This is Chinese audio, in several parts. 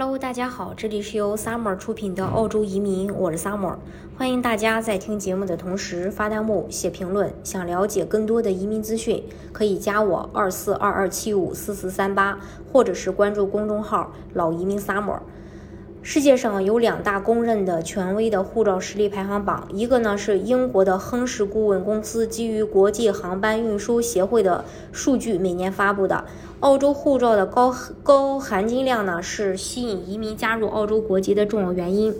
Hello，大家好，这里是由 Summer 出品的澳洲移民，我是 Summer，欢迎大家在听节目的同时发弹幕、写评论。想了解更多的移民资讯，可以加我二四二二七五四四三八，或者是关注公众号老移民 Summer。世界上有两大公认的权威的护照实力排行榜，一个呢是英国的亨氏顾问公司基于国际航班运输协会的数据每年发布的。澳洲护照的高高含金量呢，是吸引移民加入澳洲国籍的重要原因。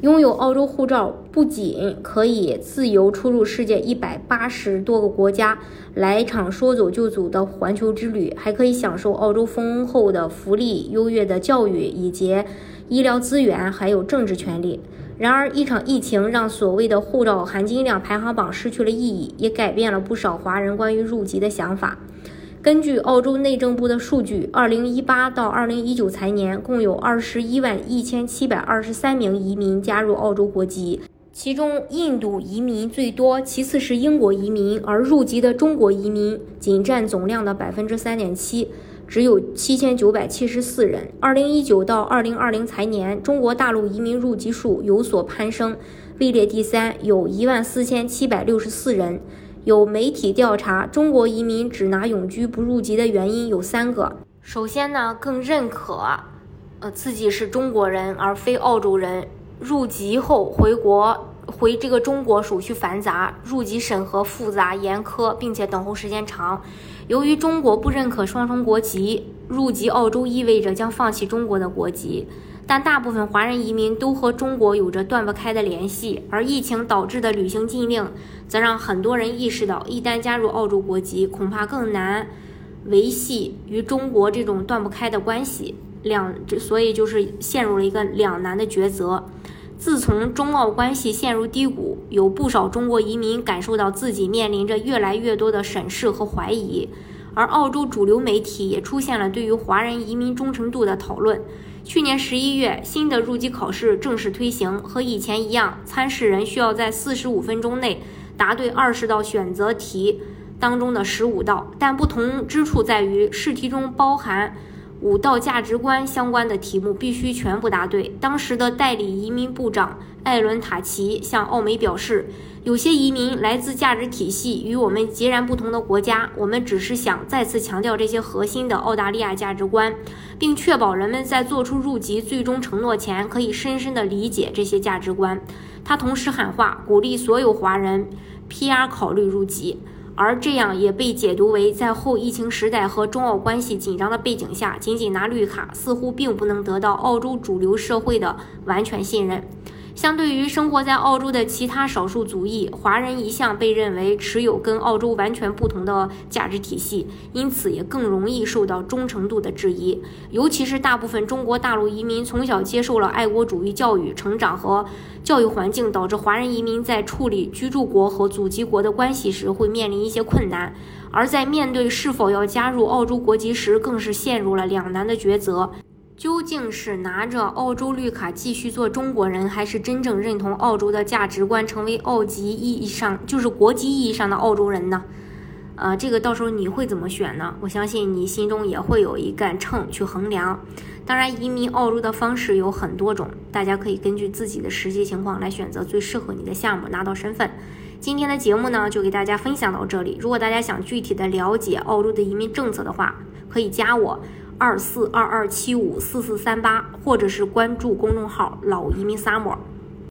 拥有澳洲护照不仅可以自由出入世界一百八十多个国家，来一场说走就走的环球之旅，还可以享受澳洲丰厚的福利、优越的教育以及医疗资源，还有政治权利。然而，一场疫情让所谓的护照含金量排行榜失去了意义，也改变了不少华人关于入籍的想法。根据澳洲内政部的数据，二零一八到二零一九财年，共有二十一万一千七百二十三名移民加入澳洲国籍，其中印度移民最多，其次是英国移民，而入籍的中国移民仅占总量的百分之三点七，只有七千九百七十四人。二零一九到二零二零财年，中国大陆移民入籍数有所攀升，位列第三，有一万四千七百六十四人。有媒体调查，中国移民只拿永居不入籍的原因有三个。首先呢，更认可，呃，自己是中国人而非澳洲人。入籍后回国，回这个中国手续繁杂，入籍审核复杂严苛，并且等候时间长。由于中国不认可双重国籍，入籍澳洲意味着将放弃中国的国籍。但大部分华人移民都和中国有着断不开的联系，而疫情导致的旅行禁令，则让很多人意识到，一旦加入澳洲国籍，恐怕更难维系与中国这种断不开的关系。两，所以就是陷入了一个两难的抉择。自从中澳关系陷入低谷，有不少中国移民感受到自己面临着越来越多的审视和怀疑，而澳洲主流媒体也出现了对于华人移民忠诚度的讨论。去年十一月，新的入籍考试正式推行。和以前一样，参试人需要在四十五分钟内答对二十道选择题当中的十五道，但不同之处在于，试题中包含。五道价值观相关的题目必须全部答对。当时的代理移民部长艾伦塔奇向澳媒表示，有些移民来自价值体系与我们截然不同的国家，我们只是想再次强调这些核心的澳大利亚价值观，并确保人们在做出入籍最终承诺前可以深深地理解这些价值观。他同时喊话，鼓励所有华人 PR 考虑入籍。而这样也被解读为，在后疫情时代和中澳关系紧张的背景下，仅仅拿绿卡似乎并不能得到澳洲主流社会的完全信任。相对于生活在澳洲的其他少数族裔，华人一向被认为持有跟澳洲完全不同的价值体系，因此也更容易受到忠诚度的质疑。尤其是大部分中国大陆移民从小接受了爱国主义教育，成长和教育环境导致华人移民在处理居住国和祖籍国的关系时会面临一些困难，而在面对是否要加入澳洲国籍时，更是陷入了两难的抉择。究竟是拿着澳洲绿卡继续做中国人，还是真正认同澳洲的价值观，成为澳籍意义上就是国籍意义上的澳洲人呢？呃，这个到时候你会怎么选呢？我相信你心中也会有一杆秤去衡量。当然，移民澳洲的方式有很多种，大家可以根据自己的实际情况来选择最适合你的项目，拿到身份。今天的节目呢，就给大家分享到这里。如果大家想具体的了解澳洲的移民政策的话，可以加我。二四二二七五四四三八，或者是关注公众号“老移民 summer”。